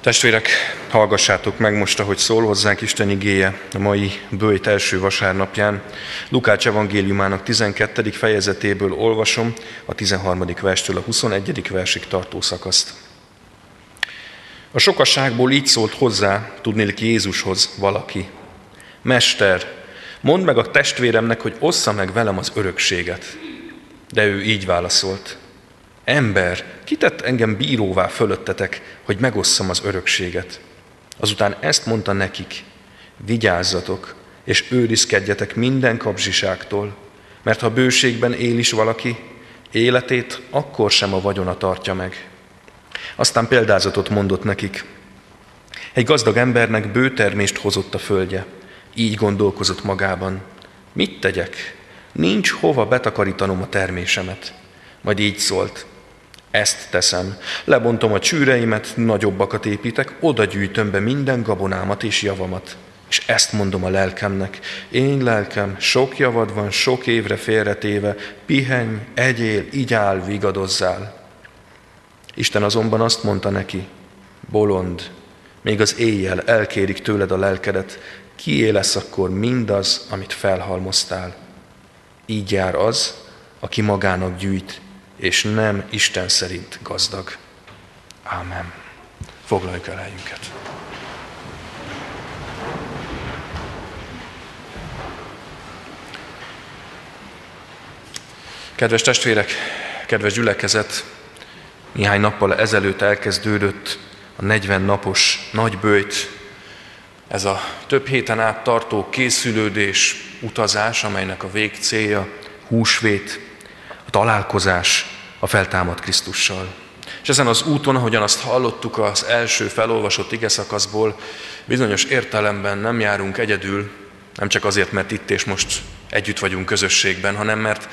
Testvérek, hallgassátok meg most, ahogy szól hozzánk Isten igéje a mai bőjt első vasárnapján. Lukács evangéliumának 12. fejezetéből olvasom a 13. verstől a 21. versig tartó szakaszt. A sokasságból így szólt hozzá, tudnélik Jézushoz valaki. Mester, mondd meg a testvéremnek, hogy ossza meg velem az örökséget. De ő így válaszolt. Ember, kitett engem bíróvá fölöttetek, hogy megosszam az örökséget. Azután ezt mondta nekik, vigyázzatok, és őrizkedjetek minden kapzsiságtól, mert ha bőségben él is valaki, életét akkor sem a vagyona tartja meg. Aztán példázatot mondott nekik. Egy gazdag embernek bőtermést hozott a földje. Így gondolkozott magában. Mit tegyek? Nincs hova betakarítanom a termésemet. Majd így szólt. Ezt teszem. Lebontom a csűreimet, nagyobbakat építek, oda gyűjtöm be minden gabonámat és javamat. És ezt mondom a lelkemnek. Én lelkem, sok javad van, sok évre félretéve, pihenj, egyél, igyál, vigadozzál. Isten azonban azt mondta neki, bolond, még az éjjel elkérik tőled a lelkedet, kié lesz akkor mindaz, amit felhalmoztál. Így jár az, aki magának gyűjt, és nem Isten szerint gazdag. Ámen. Foglaljuk el helyünket. Kedves testvérek, kedves gyülekezet, néhány nappal ezelőtt elkezdődött a 40 napos nagybőjt, ez a több héten át tartó készülődés, utazás, amelynek a vég célja húsvét, a találkozás a feltámad Krisztussal. És ezen az úton, ahogyan azt hallottuk az első felolvasott igeszakaszból, bizonyos értelemben nem járunk egyedül, nem csak azért, mert itt és most együtt vagyunk közösségben, hanem mert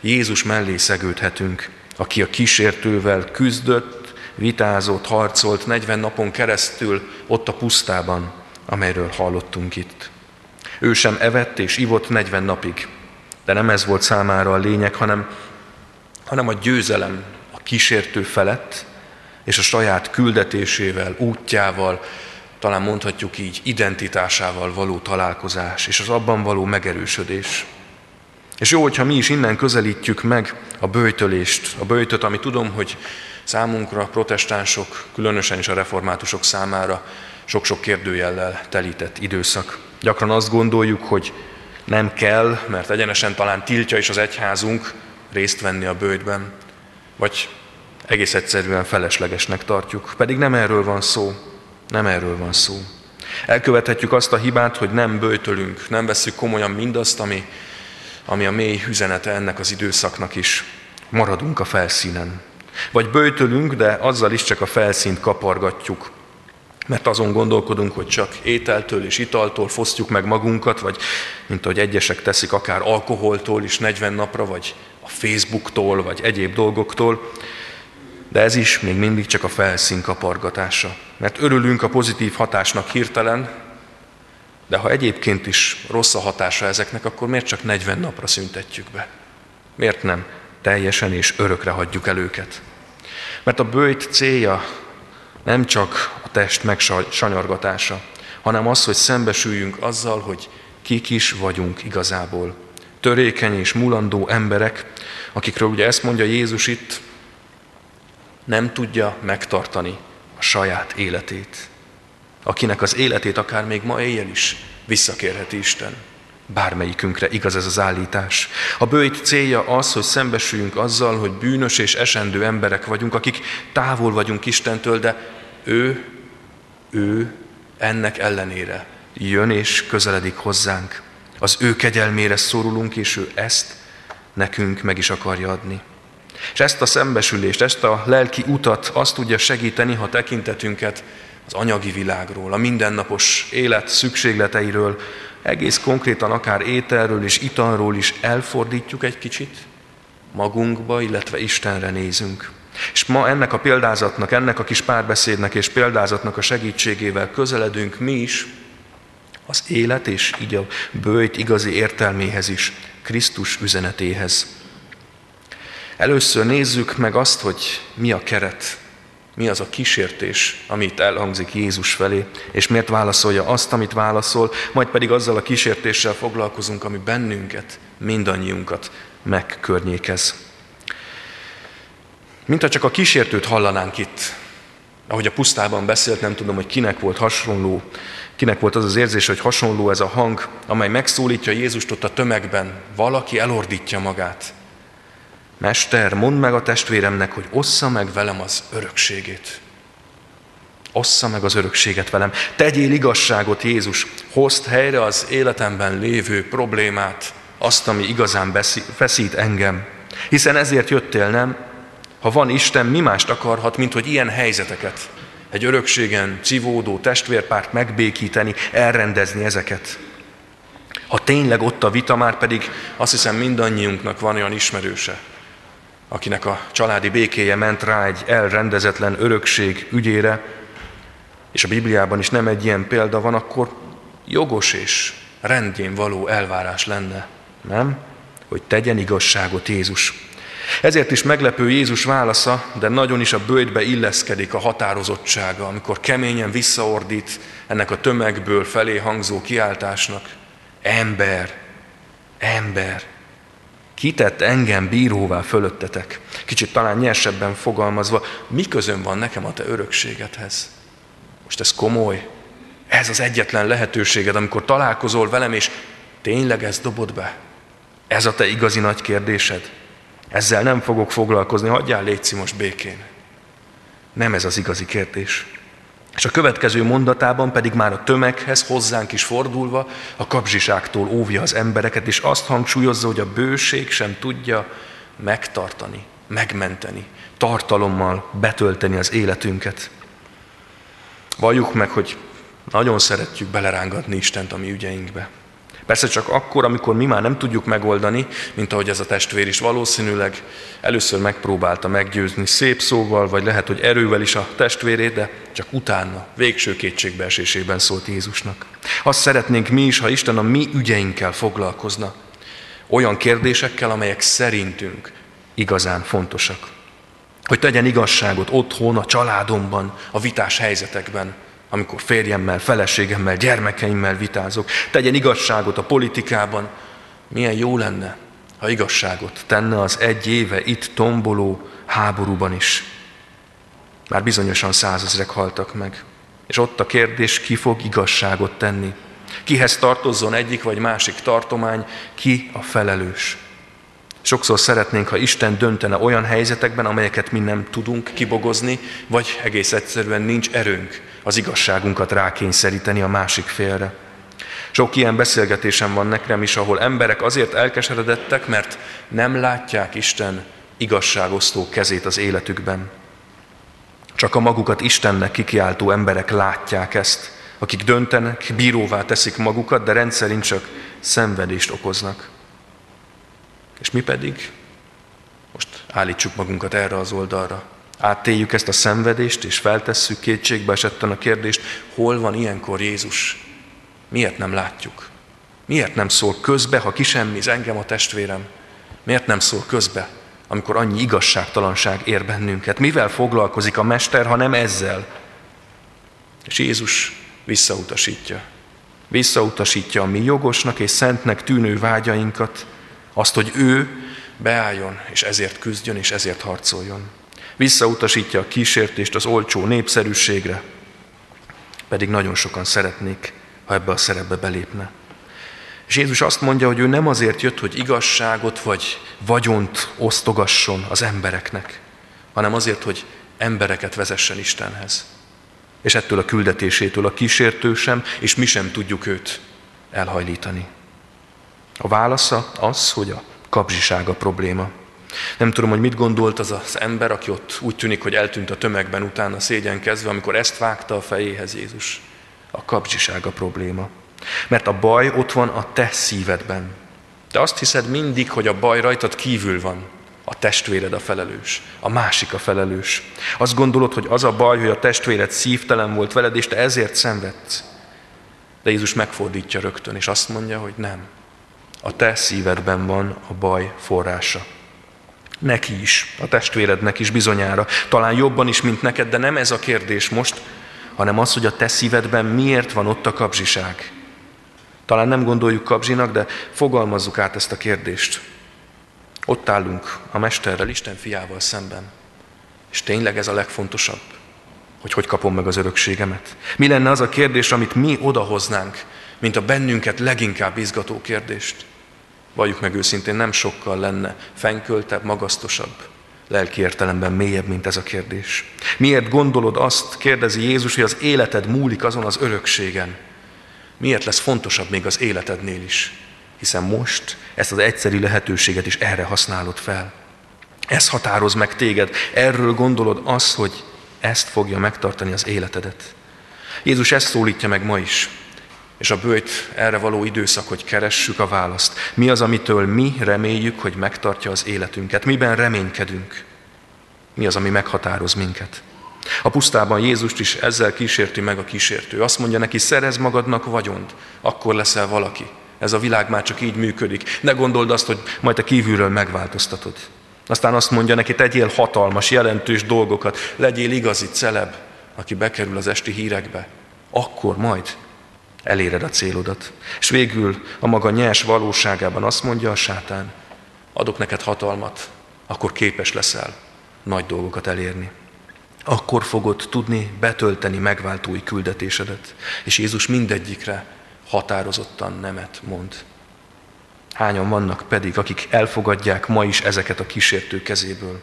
Jézus mellé szegődhetünk, aki a kísértővel küzdött, vitázott, harcolt 40 napon keresztül ott a pusztában, amelyről hallottunk itt. Ő sem evett és ivott 40 napig, de nem ez volt számára a lényeg, hanem hanem a győzelem a kísértő felett, és a saját küldetésével, útjával, talán mondhatjuk így, identitásával való találkozás, és az abban való megerősödés. És jó, hogyha mi is innen közelítjük meg a bőjtölést, a bőjtöt, ami tudom, hogy számunkra, protestánsok, különösen is a reformátusok számára sok-sok kérdőjellel telített időszak. Gyakran azt gondoljuk, hogy nem kell, mert egyenesen talán tiltja is az egyházunk, részt venni a bőjtben, vagy egész egyszerűen feleslegesnek tartjuk. Pedig nem erről van szó, nem erről van szó. Elkövethetjük azt a hibát, hogy nem bőjtölünk, nem veszük komolyan mindazt, ami, ami a mély üzenete ennek az időszaknak is. Maradunk a felszínen. Vagy bőjtölünk, de azzal is csak a felszínt kapargatjuk, mert azon gondolkodunk, hogy csak ételtől és italtól fosztjuk meg magunkat, vagy mint ahogy egyesek teszik, akár alkoholtól is 40 napra, vagy a Facebooktól, vagy egyéb dolgoktól, de ez is még mindig csak a felszín kapargatása. Mert örülünk a pozitív hatásnak hirtelen, de ha egyébként is rossz a hatása ezeknek, akkor miért csak 40 napra szüntetjük be? Miért nem teljesen és örökre hagyjuk el őket? Mert a bőjt célja nem csak a test megsanyargatása, hanem az, hogy szembesüljünk azzal, hogy kik is vagyunk igazából. Törékeny és mulandó emberek, akikről ugye ezt mondja Jézus itt, nem tudja megtartani a saját életét. Akinek az életét akár még ma éjjel is visszakérheti Isten. Bármelyikünkre igaz ez az állítás. A bőjt célja az, hogy szembesüljünk azzal, hogy bűnös és esendő emberek vagyunk, akik távol vagyunk Istentől, de ő, ő ennek ellenére jön és közeledik hozzánk. Az ő kegyelmére szorulunk, és ő ezt nekünk meg is akarja adni. És ezt a szembesülést, ezt a lelki utat azt tudja segíteni, ha tekintetünket az anyagi világról, a mindennapos élet szükségleteiről, egész konkrétan akár ételről és italról is elfordítjuk egy kicsit, magunkba, illetve Istenre nézünk. És ma ennek a példázatnak, ennek a kis párbeszédnek és példázatnak a segítségével közeledünk mi is az élet és így a bőjt igazi értelméhez is, Krisztus üzenetéhez. Először nézzük meg azt, hogy mi a keret. Mi az a kísértés, amit elhangzik Jézus felé, és miért válaszolja azt, amit válaszol, majd pedig azzal a kísértéssel foglalkozunk, ami bennünket, mindannyiunkat megkörnyékez. Mint ha csak a kísértőt hallanánk itt, ahogy a pusztában beszélt, nem tudom, hogy kinek volt hasonló, kinek volt az az érzés, hogy hasonló ez a hang, amely megszólítja Jézust ott a tömegben. Valaki elordítja magát. Mester, mondd meg a testvéremnek, hogy ossza meg velem az örökségét. Ossza meg az örökséget velem. Tegyél igazságot, Jézus. Hozd helyre az életemben lévő problémát, azt, ami igazán feszít engem. Hiszen ezért jöttél, nem? Ha van Isten, mi mást akarhat, mint hogy ilyen helyzeteket, egy örökségen civódó testvérpárt megbékíteni, elrendezni ezeket. Ha tényleg ott a vita, már pedig azt hiszem mindannyiunknak van olyan ismerőse, akinek a családi békéje ment rá egy elrendezetlen örökség ügyére, és a Bibliában is nem egy ilyen példa van, akkor jogos és rendjén való elvárás lenne, nem? Hogy tegyen igazságot Jézus. Ezért is meglepő Jézus válasza, de nagyon is a bőjtbe illeszkedik a határozottsága, amikor keményen visszaordít ennek a tömegből felé hangzó kiáltásnak. Ember, ember, kitett engem bíróvá fölöttetek. Kicsit talán nyersebben fogalmazva, mi közön van nekem a te örökségedhez? Most ez komoly. Ez az egyetlen lehetőséged, amikor találkozol velem, és tényleg ez dobod be? Ez a te igazi nagy kérdésed? Ezzel nem fogok foglalkozni, hagyjál légy most békén. Nem ez az igazi kérdés. És a következő mondatában pedig már a tömeghez, hozzánk is fordulva, a kapzsiságtól óvja az embereket, és azt hangsúlyozza, hogy a bőség sem tudja megtartani, megmenteni, tartalommal betölteni az életünket. Valljuk meg, hogy nagyon szeretjük belerángatni Istent a mi ügyeinkbe. Persze csak akkor, amikor mi már nem tudjuk megoldani, mint ahogy ez a testvér is valószínűleg először megpróbálta meggyőzni szép szóval, vagy lehet, hogy erővel is a testvérét, de csak utána, végső kétségbeesésében szólt Jézusnak. Azt szeretnénk mi is, ha Isten a mi ügyeinkkel foglalkozna. Olyan kérdésekkel, amelyek szerintünk igazán fontosak. Hogy tegyen igazságot otthon, a családomban, a vitás helyzetekben, amikor férjemmel, feleségemmel, gyermekeimmel vitázok. Tegyen igazságot a politikában. Milyen jó lenne, ha igazságot tenne az egy éve itt tomboló háborúban is. Már bizonyosan százezrek haltak meg. És ott a kérdés, ki fog igazságot tenni. Kihez tartozzon egyik vagy másik tartomány, ki a felelős. Sokszor szeretnénk, ha Isten döntene olyan helyzetekben, amelyeket mi nem tudunk kibogozni, vagy egész egyszerűen nincs erőnk az igazságunkat rákényszeríteni a másik félre. Sok ilyen beszélgetésem van nekem is, ahol emberek azért elkeseredettek, mert nem látják Isten igazságosztó kezét az életükben. Csak a magukat Istennek kikiáltó emberek látják ezt, akik döntenek, bíróvá teszik magukat, de rendszerint csak szenvedést okoznak. És mi pedig most állítsuk magunkat erre az oldalra. Áttéljük ezt a szenvedést, és feltesszük kétségbe esetten a kérdést, hol van ilyenkor Jézus? Miért nem látjuk? Miért nem szól közbe, ha kisemmiz engem a testvérem? Miért nem szól közbe, amikor annyi igazságtalanság ér bennünket? Mivel foglalkozik a Mester, ha nem ezzel? És Jézus visszautasítja. Visszautasítja a mi jogosnak és szentnek tűnő vágyainkat, azt, hogy ő beálljon, és ezért küzdjön, és ezért harcoljon. Visszautasítja a kísértést az olcsó népszerűségre, pedig nagyon sokan szeretnék, ha ebbe a szerepbe belépne. És Jézus azt mondja, hogy ő nem azért jött, hogy igazságot vagy vagyont osztogasson az embereknek, hanem azért, hogy embereket vezessen Istenhez. És ettől a küldetésétől a kísértő sem, és mi sem tudjuk őt elhajlítani. A válasza az, hogy a kapzsiság a probléma. Nem tudom, hogy mit gondolt az az ember, aki ott úgy tűnik, hogy eltűnt a tömegben utána szégyenkezve, amikor ezt vágta a fejéhez Jézus. A kapzsiság a probléma. Mert a baj ott van a te szívedben. Te azt hiszed mindig, hogy a baj rajtad kívül van. A testvéred a felelős, a másik a felelős. Azt gondolod, hogy az a baj, hogy a testvéred szívtelen volt veled, és te ezért szenvedsz. De Jézus megfordítja rögtön, és azt mondja, hogy nem a te szívedben van a baj forrása. Neki is, a testvérednek is bizonyára. Talán jobban is, mint neked, de nem ez a kérdés most, hanem az, hogy a te szívedben miért van ott a kapzsiság. Talán nem gondoljuk kapzsinak, de fogalmazzuk át ezt a kérdést. Ott állunk a Mesterrel, Isten fiával szemben. És tényleg ez a legfontosabb, hogy hogy kapom meg az örökségemet. Mi lenne az a kérdés, amit mi odahoznánk, mint a bennünket leginkább izgató kérdést? Valljuk meg őszintén, nem sokkal lenne fenyköltebb, magasztosabb, lelki értelemben mélyebb, mint ez a kérdés. Miért gondolod azt, kérdezi Jézus, hogy az életed múlik azon az örökségen? Miért lesz fontosabb még az életednél is? Hiszen most ezt az egyszerű lehetőséget is erre használod fel. Ez határoz meg téged. Erről gondolod azt, hogy ezt fogja megtartani az életedet. Jézus ezt szólítja meg ma is. És a bőjt erre való időszak, hogy keressük a választ. Mi az, amitől mi reméljük, hogy megtartja az életünket? Miben reménykedünk? Mi az, ami meghatároz minket? A pusztában Jézust is ezzel kísérti meg a kísértő. Azt mondja neki, szerez magadnak vagyont, akkor leszel valaki. Ez a világ már csak így működik. Ne gondold azt, hogy majd te kívülről megváltoztatod. Aztán azt mondja neki, tegyél hatalmas, jelentős dolgokat, legyél igazi celeb, aki bekerül az esti hírekbe. Akkor majd eléred a célodat. És végül a maga nyers valóságában azt mondja a sátán, adok neked hatalmat, akkor képes leszel nagy dolgokat elérni. Akkor fogod tudni betölteni megváltói küldetésedet. És Jézus mindegyikre határozottan nemet mond. Hányan vannak pedig, akik elfogadják ma is ezeket a kísértő kezéből.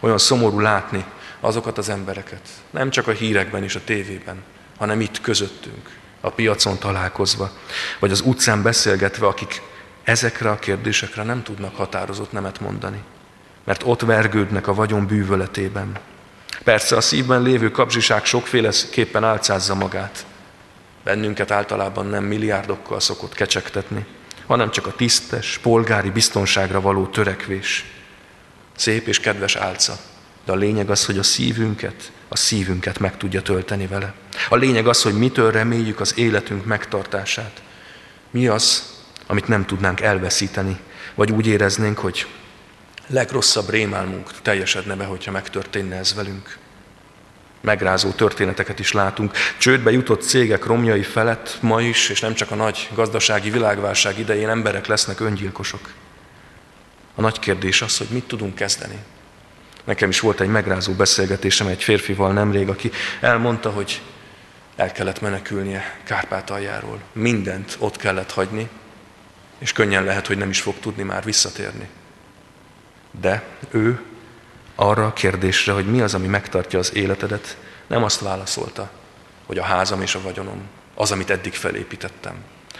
Olyan szomorú látni azokat az embereket, nem csak a hírekben és a tévében, hanem itt közöttünk, a piacon találkozva, vagy az utcán beszélgetve, akik ezekre a kérdésekre nem tudnak határozott nemet mondani, mert ott vergődnek a vagyon bűvöletében. Persze a szívben lévő kapzsiság sokféleképpen álcázza magát. Bennünket általában nem milliárdokkal szokott kecsegtetni, hanem csak a tisztes, polgári biztonságra való törekvés. Szép és kedves álca, de a lényeg az, hogy a szívünket, a szívünket meg tudja tölteni vele. A lényeg az, hogy mitől reméljük az életünk megtartását. Mi az, amit nem tudnánk elveszíteni, vagy úgy éreznénk, hogy legrosszabb rémálmunk teljesedne be, hogyha megtörténne ez velünk. Megrázó történeteket is látunk. Csődbe jutott cégek romjai felett ma is, és nem csak a nagy gazdasági világválság idején emberek lesznek öngyilkosok. A nagy kérdés az, hogy mit tudunk kezdeni. Nekem is volt egy megrázó beszélgetésem egy férfival nemrég, aki elmondta, hogy el kellett menekülnie Kárpátaljáról. Mindent ott kellett hagyni, és könnyen lehet, hogy nem is fog tudni már visszatérni. De ő arra a kérdésre, hogy mi az, ami megtartja az életedet, nem azt válaszolta, hogy a házam és a vagyonom, az, amit eddig felépítettem,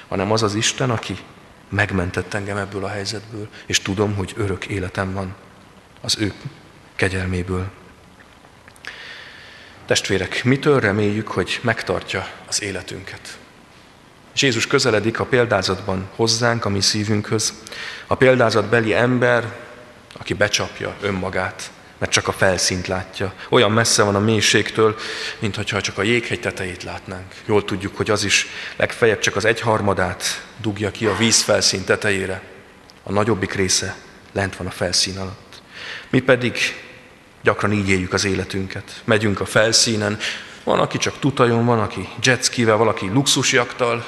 hanem az az Isten, aki megmentett engem ebből a helyzetből, és tudom, hogy örök életem van az ő kegyelméből. Testvérek, mitől reméljük, hogy megtartja az életünket? És Jézus közeledik a példázatban hozzánk, a mi szívünkhöz. A példázatbeli ember, aki becsapja önmagát, mert csak a felszínt látja. Olyan messze van a mélységtől, mintha csak a jéghegy tetejét látnánk. Jól tudjuk, hogy az is legfeljebb csak az egyharmadát dugja ki a víz felszín tetejére. A nagyobbik része lent van a felszín alatt. Mi pedig gyakran így éljük az életünket. Megyünk a felszínen, van, aki csak tutajon, van, aki jetskivel, valaki luxusjaktal,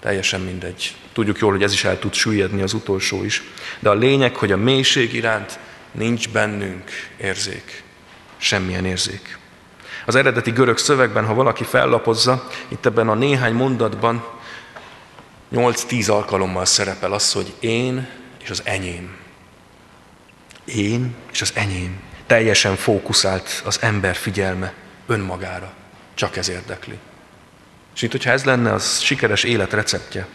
teljesen mindegy. Tudjuk jól, hogy ez is el tud süllyedni az utolsó is. De a lényeg, hogy a mélység iránt nincs bennünk érzék, semmilyen érzék. Az eredeti görög szövegben, ha valaki fellapozza, itt ebben a néhány mondatban 8-10 alkalommal szerepel az, hogy én és az enyém. Én és az enyém. Teljesen fókuszált az ember figyelme önmagára. Csak ez érdekli. És itt, hogyha ez lenne az sikeres élet receptje,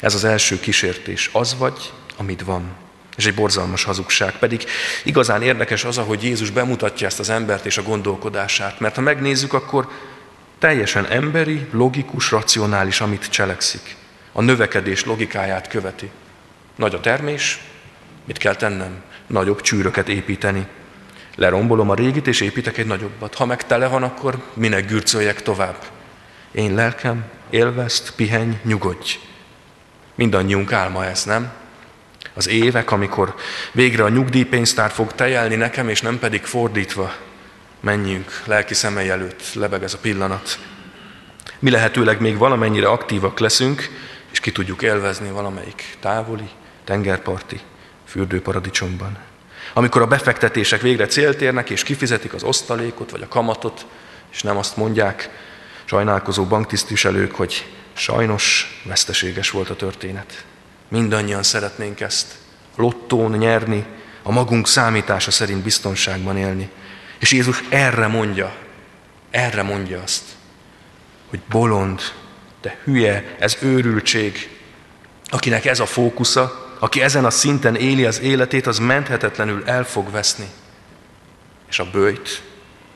ez az első kísértés. Az vagy, amit van. És egy borzalmas hazugság. Pedig igazán érdekes az, ahogy Jézus bemutatja ezt az embert és a gondolkodását. Mert ha megnézzük, akkor teljesen emberi, logikus, racionális, amit cselekszik. A növekedés logikáját követi. Nagy a termés, mit kell tennem? Nagyobb csűröket építeni. Lerombolom a régit, és építek egy nagyobbat. Ha meg tele van, akkor minek gürcöljek tovább? Én lelkem, élvezt, pihenj, nyugodj. Mindannyiunk álma ez, nem? Az évek, amikor végre a nyugdíjpénztár fog tejelni nekem, és nem pedig fordítva, menjünk, lelki szemei előtt lebeg ez a pillanat. Mi lehetőleg még valamennyire aktívak leszünk, és ki tudjuk élvezni valamelyik távoli, tengerparti fürdőparadicsomban. Amikor a befektetések végre célt érnek, és kifizetik az osztalékot, vagy a kamatot, és nem azt mondják sajnálkozó banktisztviselők, hogy sajnos veszteséges volt a történet. Mindannyian szeretnénk ezt. Lottón nyerni, a magunk számítása szerint biztonságban élni. És Jézus erre mondja, erre mondja azt, hogy bolond, de hülye, ez őrültség, akinek ez a fókusza, aki ezen a szinten éli az életét, az menthetetlenül el fog veszni. És a bőjt,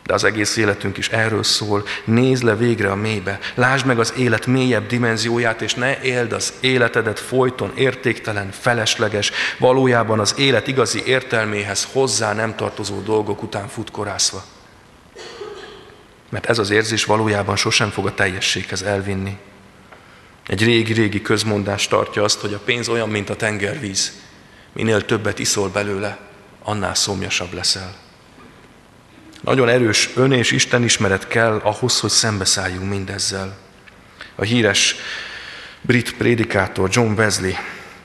de az egész életünk is erről szól. Nézd le végre a mélybe, lásd meg az élet mélyebb dimenzióját, és ne éld az életedet folyton értéktelen, felesleges, valójában az élet igazi értelméhez hozzá nem tartozó dolgok után futkorászva. Mert ez az érzés valójában sosem fog a teljességhez elvinni. Egy régi-régi közmondás tartja azt, hogy a pénz olyan, mint a tengervíz. Minél többet iszol belőle, annál szomjasabb leszel. Nagyon erős ön- és Isten ismeret kell ahhoz, hogy szembeszálljunk mindezzel. A híres brit prédikátor John Wesley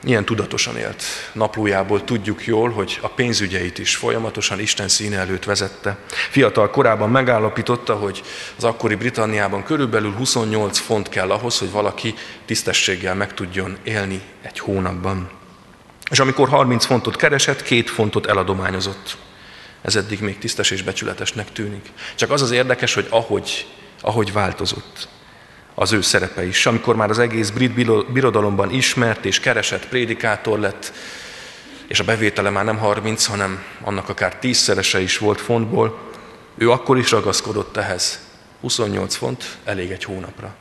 ilyen tudatosan élt. Naplójából tudjuk jól, hogy a pénzügyeit is folyamatosan Isten színe előtt vezette. Fiatal korában megállapította, hogy az akkori Britanniában körülbelül 28 font kell ahhoz, hogy valaki tisztességgel meg tudjon élni egy hónapban. És amikor 30 fontot keresett, két fontot eladományozott. Ez eddig még tisztes és becsületesnek tűnik. Csak az az érdekes, hogy ahogy, ahogy változott az ő szerepe is. Amikor már az egész brit birodalomban ismert és keresett prédikátor lett, és a bevétele már nem 30, hanem annak akár tízszerese is volt fontból, ő akkor is ragaszkodott ehhez. 28 font elég egy hónapra.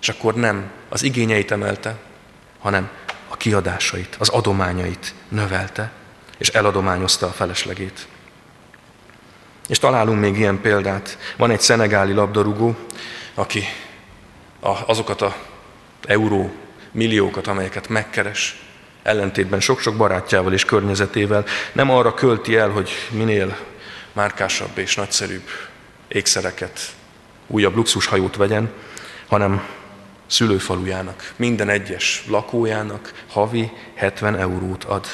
És akkor nem az igényeit emelte, hanem a kiadásait, az adományait növelte, és eladományozta a feleslegét. És találunk még ilyen példát. Van egy szenegáli labdarúgó, aki azokat a euró milliókat, amelyeket megkeres, ellentétben sok-sok barátjával és környezetével nem arra költi el, hogy minél márkásabb és nagyszerűbb ékszereket, újabb luxushajót vegyen, hanem szülőfalujának, minden egyes lakójának havi 70 eurót ad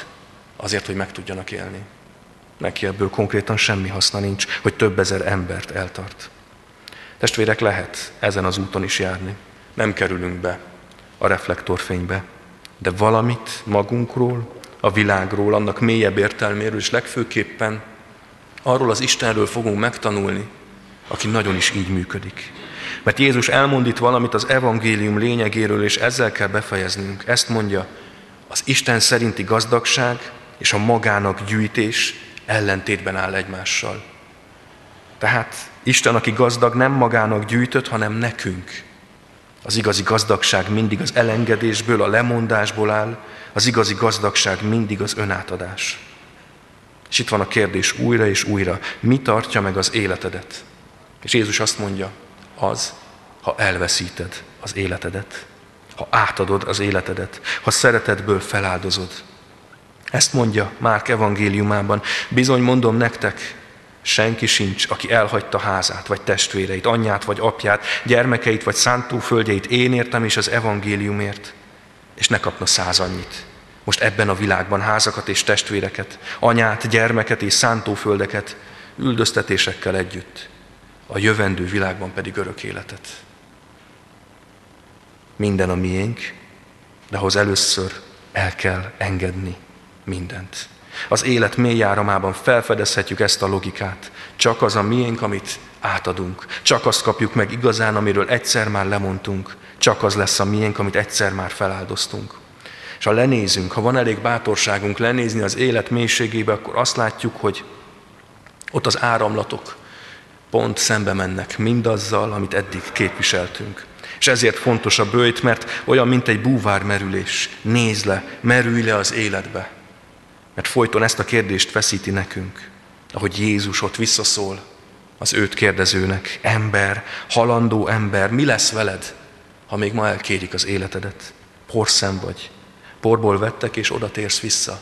azért, hogy meg tudjanak élni. Neki ebből konkrétan semmi haszna nincs, hogy több ezer embert eltart. Testvérek, lehet ezen az úton is járni. Nem kerülünk be a reflektorfénybe, de valamit magunkról, a világról, annak mélyebb értelméről, és legfőképpen arról az Istenről fogunk megtanulni, aki nagyon is így működik. Mert Jézus elmond itt valamit az evangélium lényegéről, és ezzel kell befejeznünk. Ezt mondja, az Isten szerinti gazdagság és a magának gyűjtés ellentétben áll egymással. Tehát Isten, aki gazdag, nem magának gyűjtött, hanem nekünk. Az igazi gazdagság mindig az elengedésből, a lemondásból áll, az igazi gazdagság mindig az önátadás. És itt van a kérdés újra és újra, mi tartja meg az életedet? És Jézus azt mondja, az, ha elveszíted az életedet, ha átadod az életedet, ha szeretetből feláldozod. Ezt mondja Márk evangéliumában. Bizony mondom nektek, senki sincs, aki elhagyta házát, vagy testvéreit, anyját, vagy apját, gyermekeit, vagy szántóföldjeit én értem és az evangéliumért, és ne kapna száz annyit. Most ebben a világban házakat és testvéreket, anyát, gyermeket és szántóföldeket, üldöztetésekkel együtt, a jövendő világban pedig örök életet. Minden a miénk, de ahhoz először el kell engedni mindent. Az élet mély áramában felfedezhetjük ezt a logikát. Csak az a miénk, amit átadunk. Csak azt kapjuk meg igazán, amiről egyszer már lemondtunk. Csak az lesz a miénk, amit egyszer már feláldoztunk. És ha lenézünk, ha van elég bátorságunk lenézni az élet mélységébe, akkor azt látjuk, hogy ott az áramlatok pont szembe mennek mindazzal, amit eddig képviseltünk. És ezért fontos a bőjt, mert olyan, mint egy búvár merülés. Nézd le, merülj le az életbe. Mert folyton ezt a kérdést veszíti nekünk, ahogy Jézus ott visszaszól az őt kérdezőnek. Ember, halandó ember, mi lesz veled, ha még ma elkérik az életedet? Porszem vagy, Porból vettek, és oda térsz vissza.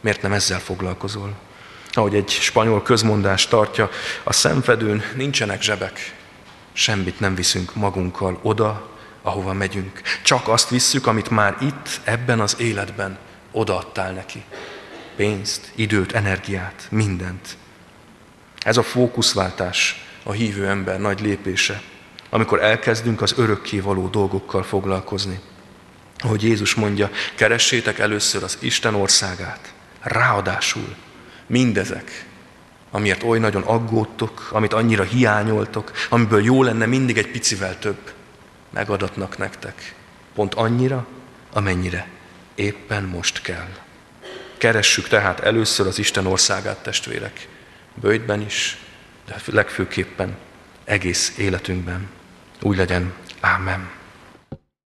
Miért nem ezzel foglalkozol? Ahogy egy spanyol közmondás tartja, a szemfedőn nincsenek zsebek, semmit nem viszünk magunkkal oda, ahova megyünk. Csak azt visszük, amit már itt, ebben az életben odaadtál neki. Pénzt, időt, energiát, mindent. Ez a fókuszváltás a hívő ember nagy lépése, amikor elkezdünk az örökké való dolgokkal foglalkozni. Ahogy Jézus mondja, keressétek először az Isten országát, ráadásul mindezek, amiért oly nagyon aggódtok, amit annyira hiányoltok, amiből jó lenne mindig egy picivel több, megadatnak nektek. Pont annyira, amennyire éppen most kell. Keressük tehát először az Isten országát, testvérek, bőjtben is, de legfőképpen egész életünkben. Úgy legyen. Ámen.